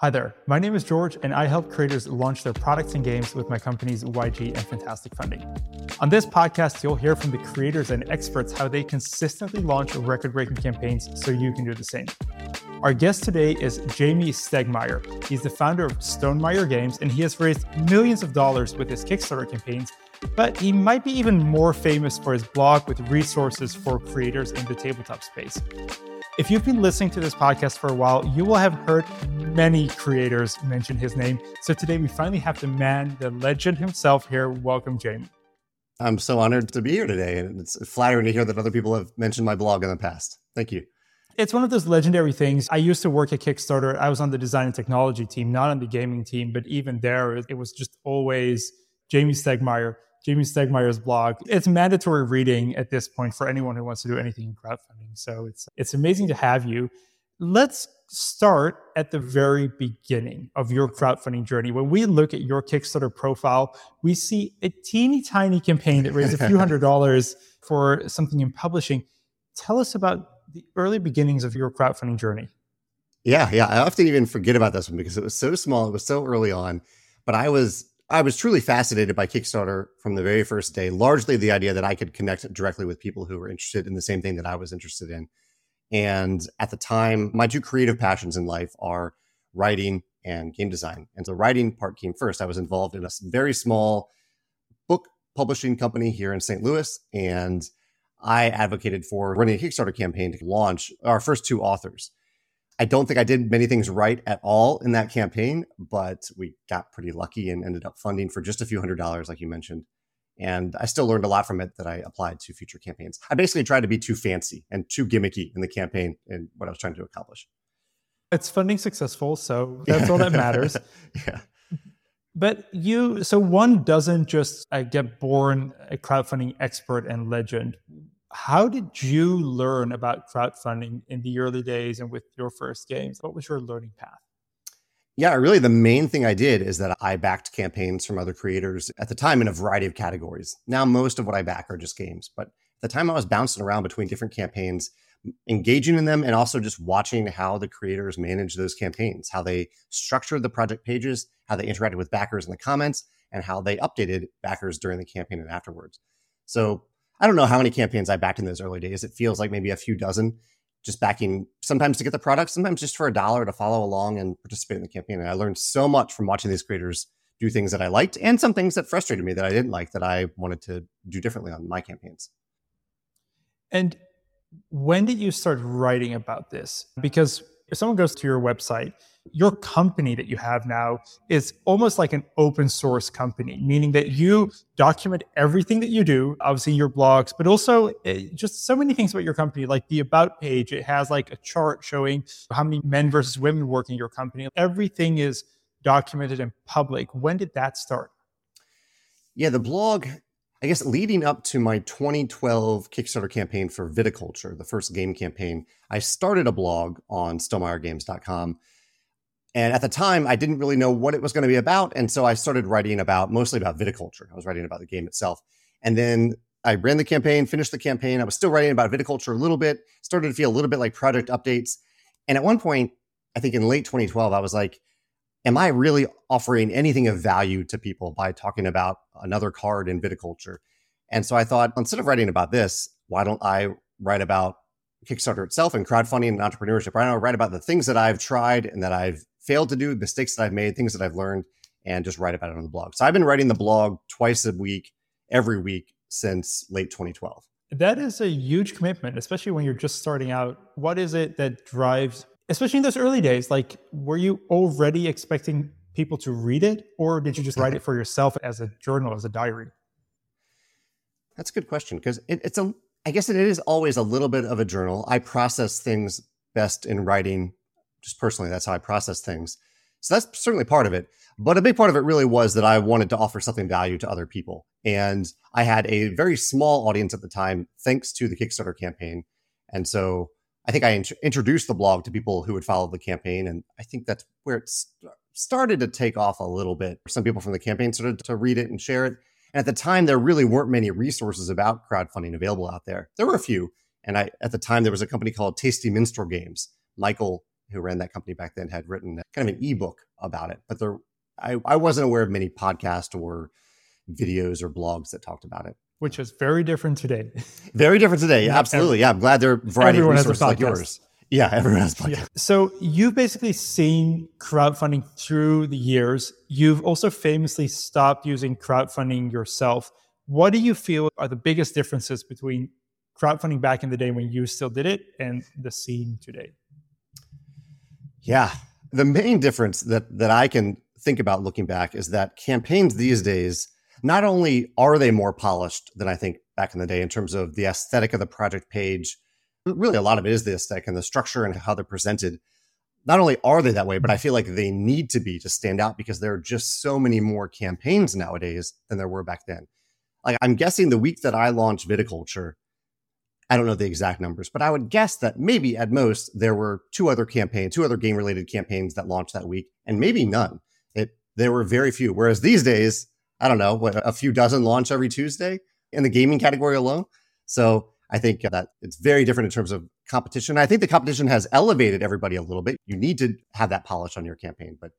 Hi there, my name is George, and I help creators launch their products and games with my companies YG and Fantastic Funding. On this podcast, you'll hear from the creators and experts how they consistently launch record breaking campaigns so you can do the same. Our guest today is Jamey Stegmaier. He's the founder of Stonemaier Games, and he has raised millions of dollars with his Kickstarter campaigns but he might be even more famous for his blog with resources for creators in the tabletop space. If you've been listening to this podcast for a while, you will have heard many creators mention his name. So today we finally have the man, the legend himself here. Welcome, Jamey. I'm so honored to be here today. And it's flattering to hear that other people have mentioned my blog in the past. Thank you. It's one of those legendary things. I used to work at Kickstarter. I was on the design and technology team, not on the gaming team, but even there, it was just always Jamey Stegmaier Jamey Stegmaier's blog. It's mandatory reading at this point for anyone who wants to do anything in crowdfunding. So it's it's amazing to have you. Let's start at the very beginning of your crowdfunding journey. When we look at your Kickstarter profile, we see a teeny tiny campaign that raised a few hundred dollars for something in publishing. Tell us about the early beginnings of your crowdfunding journey. Yeah, yeah. I often even forget about this one because it was so small, it was so early on. But I was I was truly fascinated by Kickstarter from the very first day, largely the idea that I could connect directly with people who were interested in the same thing that I was interested in. And at the time, my two creative passions in life are writing and game design. And the writing part came first. I was involved in a very small book publishing company here in St. Louis. And I advocated for running a Kickstarter campaign to launch our first two authors. I don't think I did many things right at all in that campaign, but we got pretty lucky and ended up funding for just a few hundred dollars, like you mentioned. And I still learned a lot from it that I applied to future campaigns. I basically tried to be too fancy and too gimmicky in the campaign and what I was trying to accomplish. It's funding successful, so that's all that matters. yeah. But you, so one doesn't just uh, get born a crowdfunding expert and legend. How did you learn about crowdfunding in the early days and with your first games? What was your learning path? Yeah, really, the main thing I did is that I backed campaigns from other creators at the time in a variety of categories. Now, most of what I back are just games, but at the time I was bouncing around between different campaigns, engaging in them, and also just watching how the creators manage those campaigns, how they structured the project pages, how they interacted with backers in the comments, and how they updated backers during the campaign and afterwards. So I don't know how many campaigns I backed in those early days. It feels like maybe a few dozen, just backing sometimes to get the product, sometimes just for a dollar to follow along and participate in the campaign. And I learned so much from watching these creators do things that I liked and some things that frustrated me that I didn't like that I wanted to do differently on my campaigns. And when did you start writing about this? Because if someone goes to your website, your company that you have now is almost like an open source company, meaning that you document everything that you do, obviously your blogs, but also eh, just so many things about your company, like the about page. It has like a chart showing how many men versus women work in your company. Everything is documented and public. When did that start? Yeah, the blog, I guess leading up to my 2012 Kickstarter campaign for Viticulture, the first game campaign, I started a blog on stonemaiergames.com and at the time, I didn't really know what it was going to be about. And so I started writing about mostly about viticulture. I was writing about the game itself. And then I ran the campaign, finished the campaign. I was still writing about viticulture a little bit, started to feel a little bit like project updates. And at one point, I think in late 2012, I was like, am I really offering anything of value to people by talking about another card in viticulture? And so I thought, instead of writing about this, why don't I write about Kickstarter itself and crowdfunding and entrepreneurship? Why don't I write about the things that I've tried and that I've failed to do, mistakes that I've made, things that I've learned, and just write about it on the blog. So I've been writing the blog twice a week, every week since late 2012. That is a huge commitment, especially when you're just starting out. What is it that drives, especially in those early days? Like, were you already expecting people to read it, or did you just write it for yourself as a journal, as a diary? That's a good question because it, it's a, I guess it is always a little bit of a journal. I process things best in writing just personally, that's how I process things. So that's certainly part of it. But a big part of it really was that I wanted to offer something value to other people. And I had a very small audience at the time, thanks to the Kickstarter campaign. And so I think I int- introduced the blog to people who would follow the campaign. And I think that's where it st- started to take off a little bit. Some people from the campaign started to read it and share it. And at the time, there really weren't many resources about crowdfunding available out there. There were a few. And I, at the time, there was a company called Tasty Minstrel Games. Michael who ran that company back then, had written kind of an ebook about it. But there, I, I wasn't aware of many podcasts or videos or blogs that talked about it. Which is very different today. Very different today. Yeah, Absolutely. Yeah. I'm glad there are a variety Everyone of resources like yours. Yeah, everyone has podcasts. Yeah. So you've basically seen crowdfunding through the years. You've also famously stopped using crowdfunding yourself. What do you feel are the biggest differences between crowdfunding back in the day when you still did it and the scene today? Yeah. The main difference that that I can think about looking back is that campaigns these days not only are they more polished than I think back in the day in terms of the aesthetic of the project page, really a lot of it is the aesthetic and the structure and how they're presented. Not only are they that way, but I feel like they need to be to stand out because there are just so many more campaigns nowadays than there were back then. Like I'm guessing the week that I launched Viticulture, I don't know the exact numbers, but I would guess that maybe at most there were two other campaigns, two other game related campaigns that launched that week, and maybe none. It there were very few. Whereas these days, I don't know, what a few dozen launch every Tuesday in the gaming category alone. So I think that it's very different in terms of competition. I think the competition has elevated everybody a little bit. You need to have that polish on your campaign, but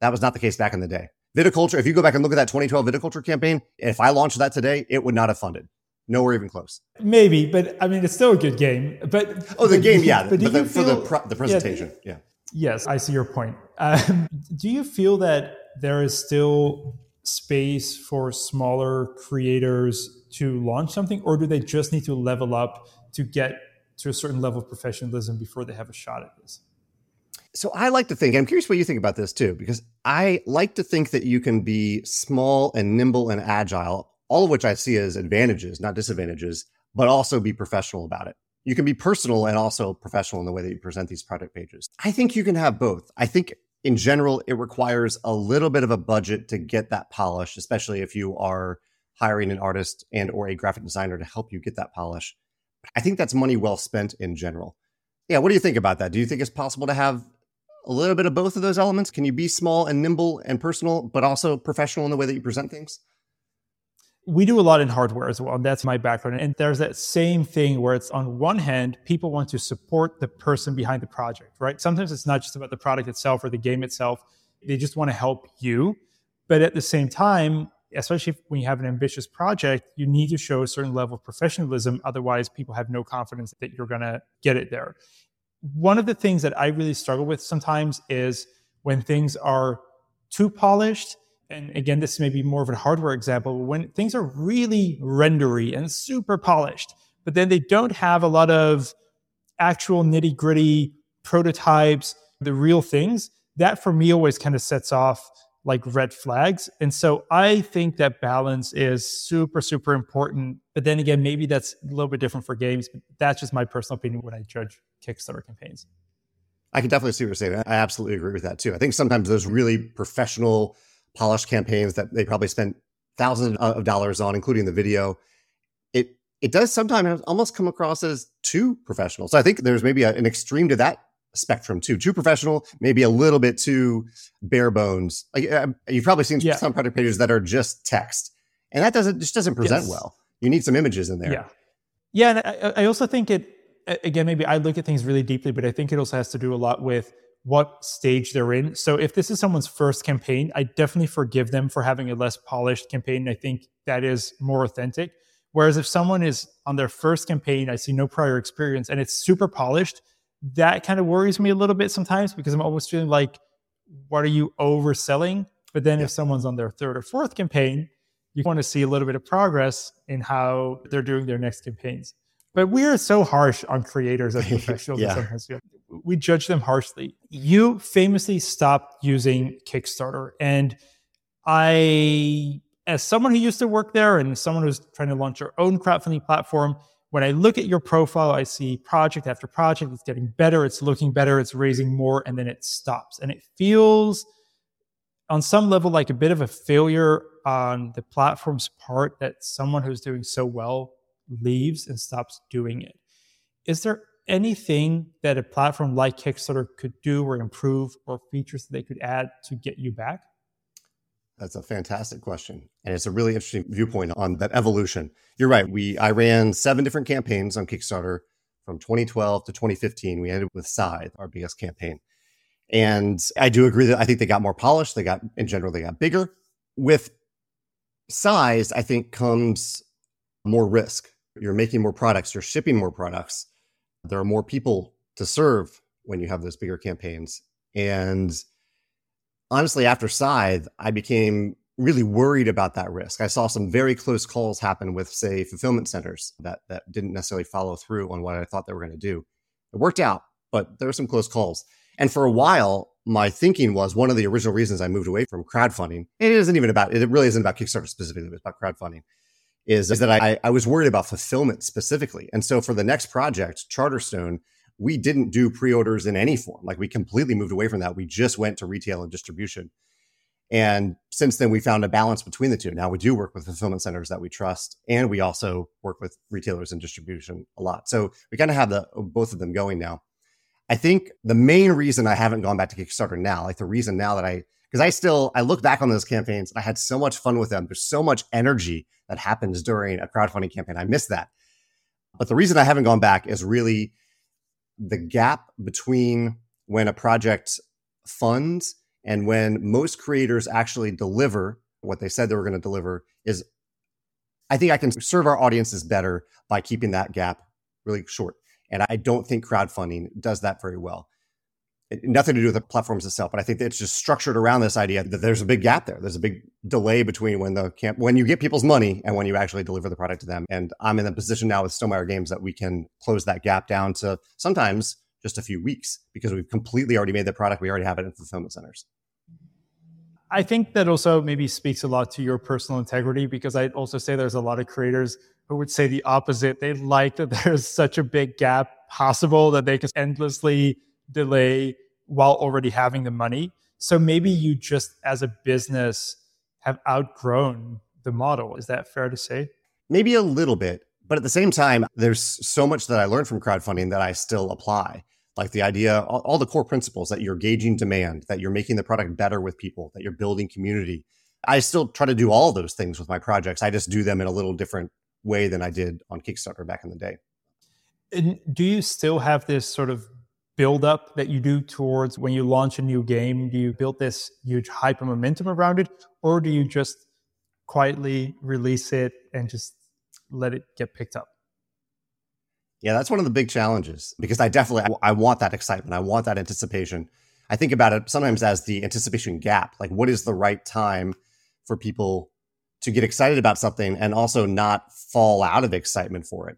that was not the case back in the day. Viticulture, if you go back and look at that 2012 Viticulture campaign, if I launched that today, it would not have funded nowhere even close. Maybe, but I mean, it's still a good game. But oh, the but, game, yeah, but, but the, feel, for the pro, the presentation, yeah, yeah. Yes, I see your point. Um, do you feel that there is still space for smaller creators to launch something, or do they just need to level up to get to a certain level of professionalism before they have a shot at this? So I like to think, I'm curious what you think about this too, because I like to think that you can be small and nimble and agile all of which I see as advantages, not disadvantages, but also be professional about it. You can be personal and also professional in the way that you present these product pages. I think you can have both. I think in general, it requires a little bit of a budget to get that polish, especially if you are hiring an artist and or a graphic designer to help you get that polish. I think that's money well spent in general. Yeah, what do you think about that? Do you think it's possible to have a little bit of both of those elements? Can you be small and nimble and personal, but also professional in the way that you present things? We do a lot in hardware as well. And that's my background. And there's that same thing where it's on one hand, people want to support the person behind the project, right? Sometimes it's not just about the product itself or the game itself. They just want to help you. But at the same time, especially when you have an ambitious project, you need to show a certain level of professionalism. Otherwise, people have no confidence that you're going to get it there. One of the things that I really struggle with sometimes is when things are too polished and again, this may be more of a hardware example, when things are really rendery and super polished, but then they don't have a lot of actual nitty gritty prototypes, the real things, that for me always kind of sets off like red flags. And so I think that balance is super, super important. But then again, maybe that's a little bit different for games. But that's just my personal opinion when I judge Kickstarter campaigns. I can definitely see what you're saying. I absolutely agree with that too. I think sometimes those really professional polished campaigns that they probably spent thousands of dollars on, including the video. It it does sometimes almost come across as too professional. So I think there's maybe a, an extreme to that spectrum too. Too professional, maybe a little bit too bare bones. Like, uh, you've probably seen yeah. some product pages that are just text, and that doesn't just doesn't present yes. well. You need some images in there. Yeah, yeah, and I, I also think it again. Maybe I look at things really deeply, but I think it also has to do a lot with what stage they're in. So if this is someone's first campaign, I definitely forgive them for having a less polished campaign. I think that is more authentic. Whereas if someone is on their first campaign, I see no prior experience and it's super polished, that kind of worries me a little bit sometimes because I'm almost feeling like, what are you overselling? But then yeah. if someone's on their third or fourth campaign, you want to see a little bit of progress in how they're doing their next campaigns. But we are so harsh on creators as professionals. yeah. Sometimes we judge them harshly. You famously stopped using Kickstarter. And I, as someone who used to work there and someone who's trying to launch their own crowdfunding platform, when I look at your profile, I see project after project. It's getting better. It's looking better. It's raising more. And then it stops. And it feels on some level like a bit of a failure on the platform's part that someone who's doing so well leaves and stops doing it. Is there anything that a platform like Kickstarter could do or improve or features that they could add to get you back? That's a fantastic question. And it's a really interesting viewpoint on that evolution. You're right. We I ran seven different campaigns on Kickstarter from 2012 to 2015. We ended with Scythe, our biggest campaign. And I do agree that I think they got more polished. They got, in general, they got bigger. With size, I think comes more risk. You're making more products, you're shipping more products. There are more people to serve when you have those bigger campaigns. And honestly, after Scythe, I became really worried about that risk. I saw some very close calls happen with, say, fulfillment centers that that didn't necessarily follow through on what I thought they were going to do. It worked out, but there were some close calls. And for a while, my thinking was one of the original reasons I moved away from crowdfunding. It isn't even about it really isn't about Kickstarter specifically, it's about crowdfunding. Is, is that I, I was worried about fulfillment specifically. And so for the next project, Charterstone, we didn't do pre-orders in any form. Like we completely moved away from that. We just went to retail and distribution. And since then, we found a balance between the two. Now we do work with fulfillment centers that we trust, and we also work with retailers and distribution a lot. So we kind of have the both of them going now. I think the main reason I haven't gone back to Kickstarter now, like the reason now that I, because I still, I look back on those campaigns and I had so much fun with them. There's so much energy that happens during a crowdfunding campaign. I miss that. But the reason I haven't gone back is really the gap between when a project funds and when most creators actually deliver what they said they were going to deliver is I think I can serve our audiences better by keeping that gap really short. And I don't think crowdfunding does that very well. It, nothing to do with the platforms itself, but I think it's just structured around this idea that there's a big gap there. There's a big delay between when the camp when you get people's money and when you actually deliver the product to them. And I'm in a position now with Stonemaier Games that we can close that gap down to sometimes just a few weeks because we've completely already made the product. We already have it in fulfillment centers. I think that also maybe speaks a lot to your personal integrity because I'd also say there's a lot of creators who would say the opposite. They like that there's such a big gap possible that they can endlessly delay while already having the money. So maybe you just as a business have outgrown the model. Is that fair to say? Maybe a little bit. But at the same time, there's so much that I learned from crowdfunding that I still apply. Like the idea, all, all the core principles that you're gauging demand, that you're making the product better with people, that you're building community. I still try to do all those things with my projects. I just do them in a little different way than I did on Kickstarter back in the day. And do you still have this sort of build up that you do towards when you launch a new game? Do you build this huge hype and momentum around it, or do you just quietly release it and just let it get picked up? Yeah, that's one of the big challenges because I definitely I want that excitement. I want that anticipation. I think about it sometimes as the anticipation gap. Like what is the right time for people to get excited about something and also not fall out of excitement for it.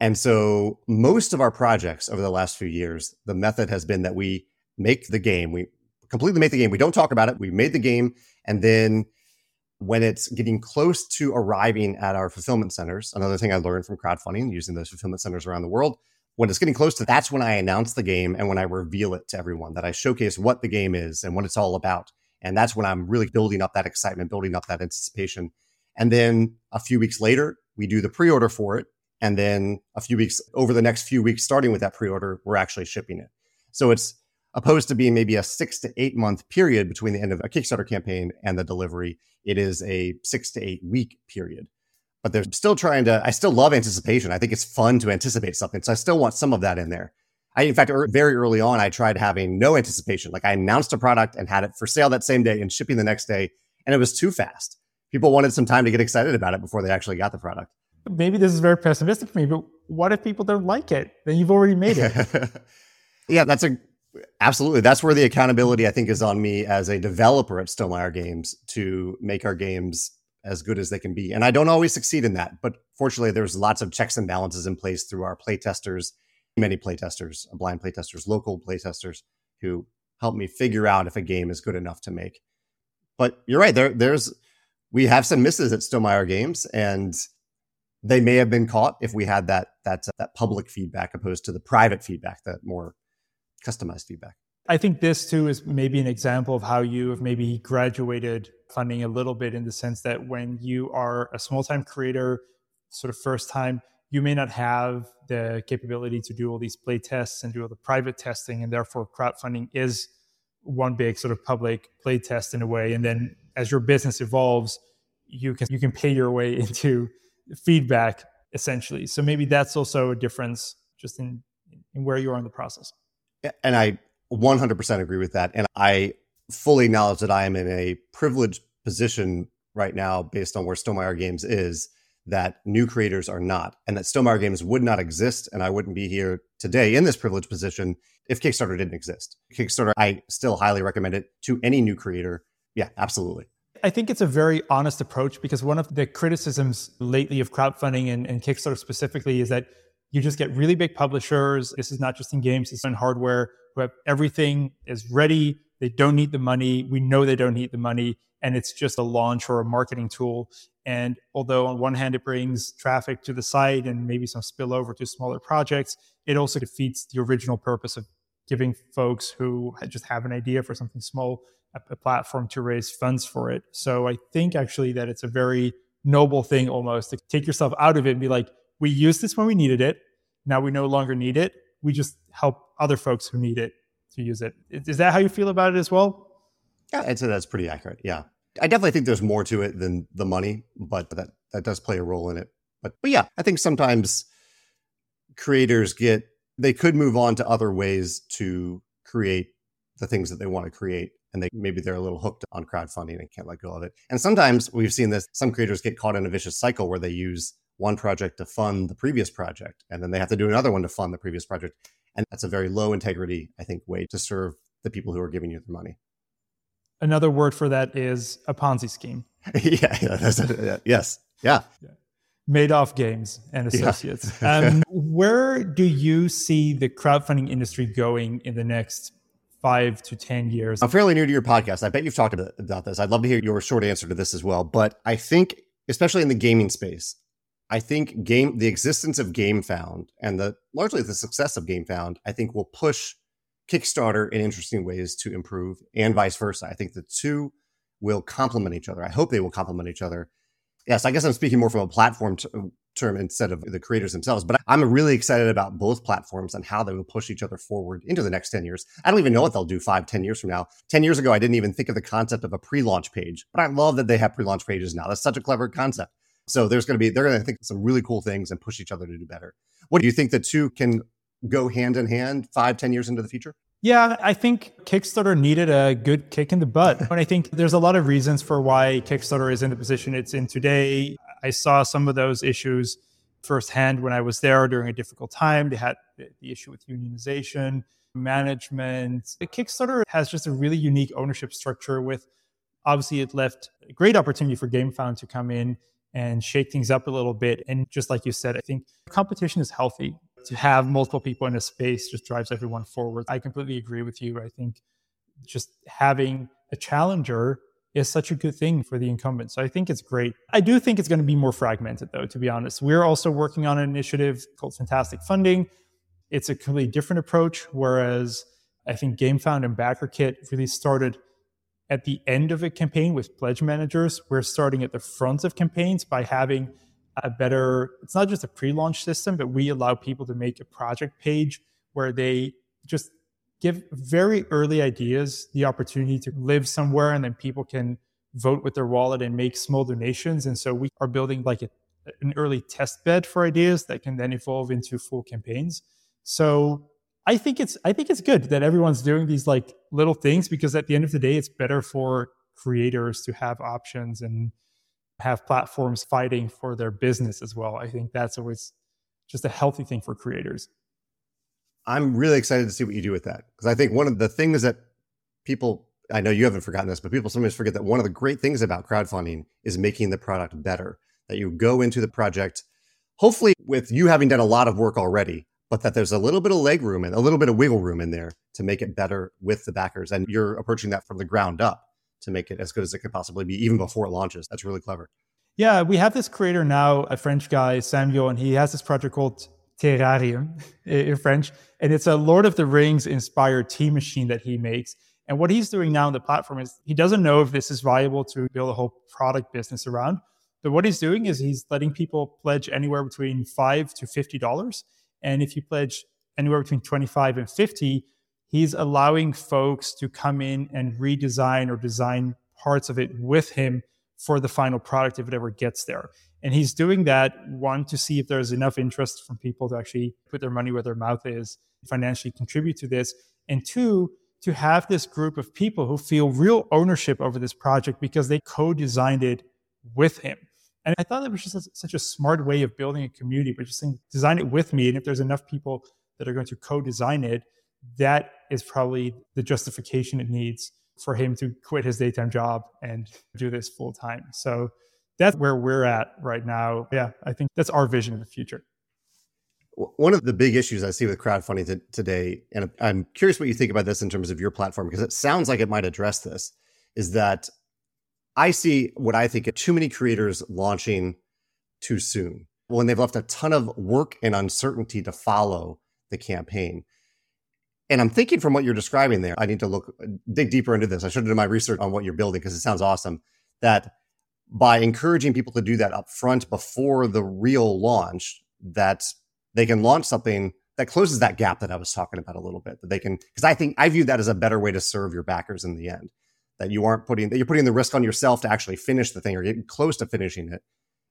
And so most of our projects over the last few years, the method has been that we make the game, we completely make the game. We don't talk about it. We made the game. And then when it's getting close to arriving at our fulfillment centers, another thing I learned from crowdfunding using those fulfillment centers around the world, when it's getting close to that's when I announce the game and when I reveal it to everyone, that I showcase what the game is and what it's all about. And that's when I'm really building up that excitement, building up that anticipation. And then a few weeks later, we do the pre order for it. And then a few weeks over the next few weeks, starting with that pre order, we're actually shipping it. So it's opposed to being maybe a six to eight month period between the end of a Kickstarter campaign and the delivery. It is a six to eight week period. But they're still trying to, I still love anticipation. I think it's fun to anticipate something. So I still want some of that in there. I, in fact, er, very early on, I tried having no anticipation. Like I announced a product and had it for sale that same day and shipping the next day. And it was too fast. People wanted some time to get excited about it before they actually got the product. Maybe this is very pessimistic for me, but what if people don't like it? Then you've already made it. yeah, that's a absolutely. That's where the accountability I think is on me as a developer at Stonemaier Games to make our games as good as they can be. And I don't always succeed in that, but fortunately, there's lots of checks and balances in place through our playtesters many playtesters, blind playtesters, local playtesters who help me figure out if a game is good enough to make. But you're right. There, there's we have some misses at Stonemaier Games, and they may have been caught if we had that that uh, that public feedback opposed to the private feedback, that more customized feedback. I think this too is maybe an example of how you have maybe graduated funding a little bit in the sense that when you are a small time creator, sort of first time, you may not have the capability to do all these play tests and do all the private testing and therefore crowdfunding is one big sort of public play test in a way and then as your business evolves you can you can pay your way into feedback essentially so maybe that's also a difference just in, in where you are in the process. And I 100% agree with that. And I fully acknowledge that I am in a privileged position right now based on where Stonemaier Games is that new creators are not, and that Stonemaier Games would not exist, and I wouldn't be here today in this privileged position if Kickstarter didn't exist. Kickstarter, I still highly recommend it to any new creator. Yeah, absolutely. I think it's a very honest approach because one of the criticisms lately of crowdfunding and, and Kickstarter specifically is that you just get really big publishers. This is not just in games, it's in hardware who have everything is ready. They don't need the money. We know they don't need the money. And it's just a launch or a marketing tool. And although on one hand it brings traffic to the site and maybe some spillover to smaller projects, it also defeats the original purpose of giving folks who just have an idea for something small a, a platform to raise funds for it. So I think actually that it's a very noble thing almost to take yourself out of it and be like, we used this when we needed it. Now we no longer need it. We just help other folks who need it to use it. Is that how you feel about it as well? Yeah, I'd say that's pretty accurate. Yeah. I definitely think there's more to it than the money, but that that does play a role in it. But but yeah, I think sometimes creators get they could move on to other ways to create the things that they want to create and they maybe they're a little hooked on crowdfunding and can't let go of it. And sometimes we've seen this some creators get caught in a vicious cycle where they use one project to fund the previous project and then they have to do another one to fund the previous project and that's a very low integrity I think way to serve the people who are giving you the money. Another word for that is a Ponzi scheme. yeah, yeah yes, yeah. yeah. Madoff Games and Associates. Yeah. um, where do you see the crowdfunding industry going in the next five to 10 years? I'm fairly new to your podcast. I bet you've talked about this. I'd love to hear your short answer to this as well. But I think, especially in the gaming space, I think game the existence of GameFound and the largely the success of GameFound, I think will push Kickstarter in interesting ways to improve and vice versa. I think the two will complement each other. I hope they will complement each other. Yes, I guess I'm speaking more from a platform t- term instead of the creators themselves, but I'm really excited about both platforms and how they will push each other forward into the next 10 years. I don't even know what they'll do five, 10 years from now. 10 years ago, I didn't even think of the concept of a pre-launch page, but I love that they have pre-launch pages now. That's such a clever concept. So there's going to be, they're going to think some really cool things and push each other to do better. What do you think the two can go hand in hand five, ten years into the future? Yeah, I think Kickstarter needed a good kick in the butt. And I think there's a lot of reasons for why Kickstarter is in the position it's in today. I saw some of those issues firsthand when I was there during a difficult time. They had the issue with unionization, management. The Kickstarter has just a really unique ownership structure with obviously it left a great opportunity for GameFound to come in and shake things up a little bit. And just like you said, I think competition is healthy to have multiple people in a space just drives everyone forward. I completely agree with you. I think just having a challenger is such a good thing for the incumbent. So I think it's great. I do think it's going to be more fragmented though, to be honest. We're also working on an initiative called Fantastic Funding. It's a completely different approach, whereas I think GameFound and BackerKit really started at the end of a campaign with pledge managers. We're starting at the front of campaigns by having a better it's not just a pre-launch system but we allow people to make a project page where they just give very early ideas the opportunity to live somewhere and then people can vote with their wallet and make small donations and so we are building like a, an early test bed for ideas that can then evolve into full campaigns so i think it's i think it's good that everyone's doing these like little things because at the end of the day it's better for creators to have options and have platforms fighting for their business as well. I think that's always just a healthy thing for creators. I'm really excited to see what you do with that because I think one of the things that people, I know you haven't forgotten this, but people sometimes forget that one of the great things about crowdfunding is making the product better. That you go into the project, hopefully with you having done a lot of work already, but that there's a little bit of leg room and a little bit of wiggle room in there to make it better with the backers. And you're approaching that from the ground up to make it as good as it could possibly be, even before it launches. That's really clever. Yeah, we have this creator now, a French guy, Samuel, and he has this project called Terrarium eh, in French. And it's a Lord of the Rings inspired tea machine that he makes. And what he's doing now on the platform is he doesn't know if this is viable to build a whole product business around. But what he's doing is he's letting people pledge anywhere between five to fifty dollars. And if you pledge anywhere between 25 and 50, he's allowing folks to come in and redesign or design parts of it with him for the final product if it ever gets there. And he's doing that, one, to see if there's enough interest from people to actually put their money where their mouth is, financially contribute to this. And two, to have this group of people who feel real ownership over this project because they co designed it with him. And I thought that was just such a smart way of building a community, but just saying, design it with me. And if there's enough people that are going to co design it, that is probably the justification it needs for him to quit his daytime job and do this full time. So that's where we're at right now. Yeah, I think that's our vision of the future. One of the big issues I see with crowdfunding t- today, and I'm curious what you think about this in terms of your platform, because it sounds like it might address this, is that I see what I think too many creators launching too soon when they've left a ton of work and uncertainty to follow the campaign. And I'm thinking from what you're describing there, I need to look dig deeper into this. I should have done my research on what you're building because it sounds awesome. That by encouraging people to do that up front before the real launch, that they can launch something that closes that gap that I was talking about a little bit. That they can because I think I view that as a better way to serve your backers in the end. That you aren't putting that you're putting the risk on yourself to actually finish the thing or get close to finishing it.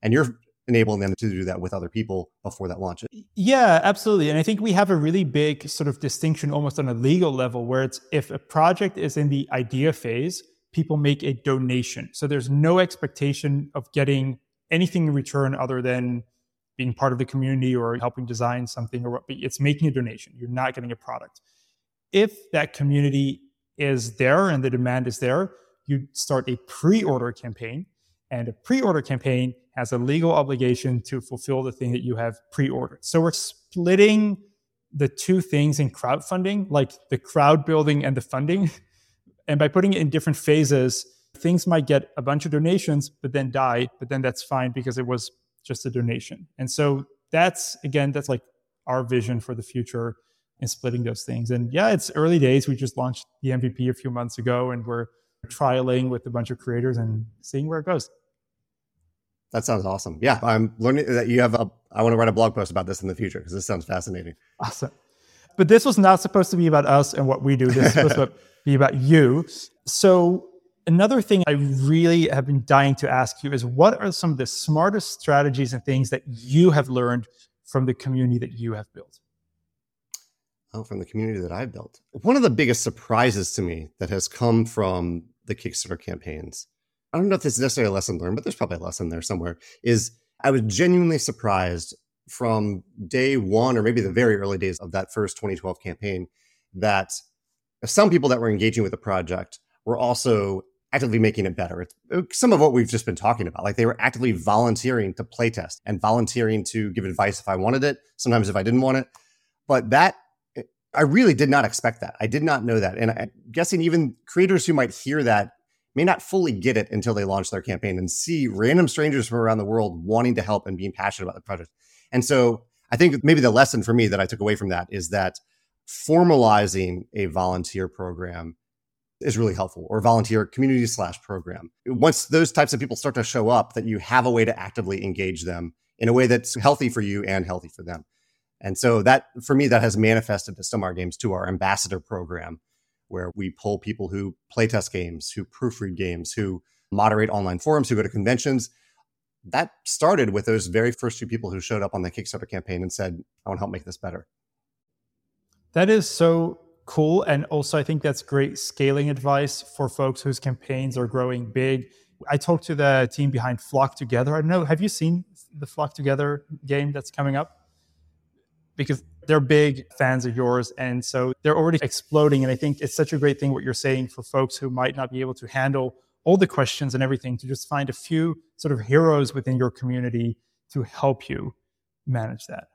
And you're enabling them to do that with other people before that launch. Yeah, absolutely. And I think we have a really big sort of distinction almost on a legal level where it's if a project is in the idea phase, people make a donation. So there's no expectation of getting anything in return other than being part of the community or helping design something or what it's making a donation. You're not getting a product. If that community is there and the demand is there, you start a pre-order campaign and a pre-order campaign has a legal obligation to fulfill the thing that you have pre-ordered. So we're splitting the two things in crowdfunding, like the crowd building and the funding. And by putting it in different phases, things might get a bunch of donations, but then die, but then that's fine because it was just a donation. And so that's, again, that's like our vision for the future in splitting those things. And yeah, it's early days. We just launched the MVP a few months ago and we're trialing with a bunch of creators and seeing where it goes. That sounds awesome. Yeah, I'm learning that you have a. I want to write a blog post about this in the future because this sounds fascinating. Awesome. But this was not supposed to be about us and what we do. This was supposed to be about you. So another thing I really have been dying to ask you is what are some of the smartest strategies and things that you have learned from the community that you have built? Oh, from the community that I've built. One of the biggest surprises to me that has come from the Kickstarter campaigns I don't know if this is necessarily a lesson learned, but there's probably a lesson there somewhere. Is I was genuinely surprised from day one, or maybe the very early days of that first 2012 campaign, that some people that were engaging with the project were also actively making it better. It's uh, some of what we've just been talking about. Like they were actively volunteering to playtest and volunteering to give advice if I wanted it, sometimes if I didn't want it. But that I really did not expect that. I did not know that. And I'm guessing even creators who might hear that may not fully get it until they launch their campaign and see random strangers from around the world wanting to help and being passionate about the project. And so I think maybe the lesson for me that I took away from that is that formalizing a volunteer program is really helpful or volunteer community slash program. Once those types of people start to show up, that you have a way to actively engage them in a way that's healthy for you and healthy for them. And so that for me, that has manifested to our Games to our ambassador program, where we pull people who playtest games, who proofread games, who moderate online forums, who go to conventions. That started with those very first few people who showed up on the Kickstarter campaign and said, I want to help make this better. That is so cool. And also, I think that's great scaling advice for folks whose campaigns are growing big. I talked to the team behind Flock Together. I don't know, have you seen the Flock Together game that's coming up? Because they're big fans of yours. And so they're already exploding. And I think it's such a great thing what you're saying for folks who might not be able to handle all the questions and everything to just find a few sort of heroes within your community to help you manage that.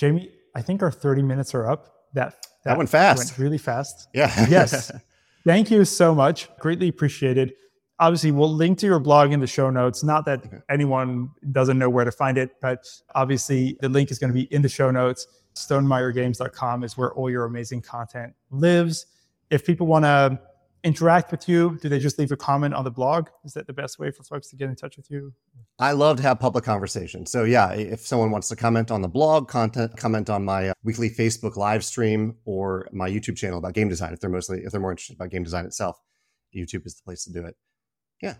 Jamey, I think our 30 minutes are up. That that, that went fast. Went really fast. Yeah. yes. Thank you so much. Greatly appreciated obviously we'll link to your blog in the show notes not that okay. anyone doesn't know where to find it but obviously the link is going to be in the show notes stonemaiergames.com is where all your amazing content lives if people want to interact with you do they just leave a comment on the blog is that the best way for folks to get in touch with you i love to have public conversation so yeah if someone wants to comment on the blog content comment on my uh, weekly facebook live stream or my youtube channel about game design if they're mostly if they're more interested about game design itself youtube is the place to do it yeah.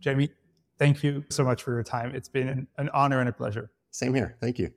Jamey, Thank you so much for your time. It's been an, an honor and a pleasure. Same here. Thank you.